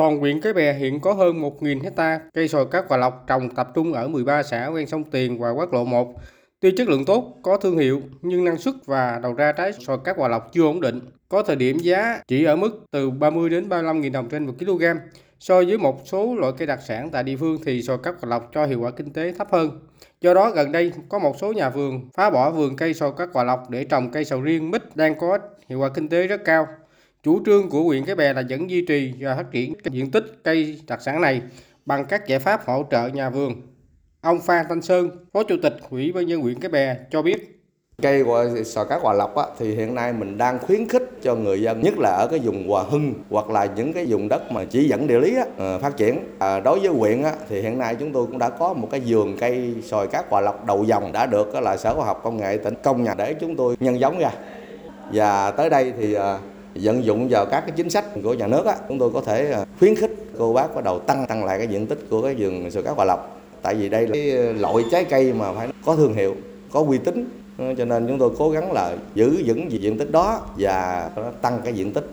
Toàn huyện Cái Bè hiện có hơn 1.000 hecta cây sồi cát và lọc trồng tập trung ở 13 xã ven sông Tiền và quốc lộ 1. Tuy chất lượng tốt, có thương hiệu, nhưng năng suất và đầu ra trái sồi cát và lọc chưa ổn định. Có thời điểm giá chỉ ở mức từ 30 đến 35 000 đồng trên 1 kg. So với một số loại cây đặc sản tại địa phương thì sồi cát và lọc cho hiệu quả kinh tế thấp hơn. Do đó gần đây có một số nhà vườn phá bỏ vườn cây sồi cát và lọc để trồng cây sầu riêng mít đang có hiệu quả kinh tế rất cao. Chủ trương của huyện Cái Bè là vẫn duy trì và phát triển diện tích cây đặc sản này bằng các giải pháp hỗ trợ nhà vườn. Ông Phan Thanh Sơn, Phó Chủ tịch Ủy ban nhân huyện Cái Bè cho biết. Cây của sò cá Hòa Lộc á, thì hiện nay mình đang khuyến khích cho người dân nhất là ở cái vùng Hòa Hưng hoặc là những cái vùng đất mà chỉ dẫn địa lý á, ờ, phát triển. À, đối với huyện á, thì hiện nay chúng tôi cũng đã có một cái vườn cây sòi cá Hòa Lộc đầu dòng đã được là Sở Khoa học Công nghệ tỉnh công nhận để chúng tôi nhân giống ra. Và tới đây thì ờ, vận dụng vào các cái chính sách của nhà nước á, chúng tôi có thể à, khuyến khích cô bác bắt đầu tăng tăng lại cái diện tích của cái vườn sầu cá Hòa Lộc. Tại vì đây là cái à, loại trái cây mà phải có thương hiệu, có uy tín ờ, cho nên chúng tôi cố gắng là giữ vững diện tích đó và tăng cái diện tích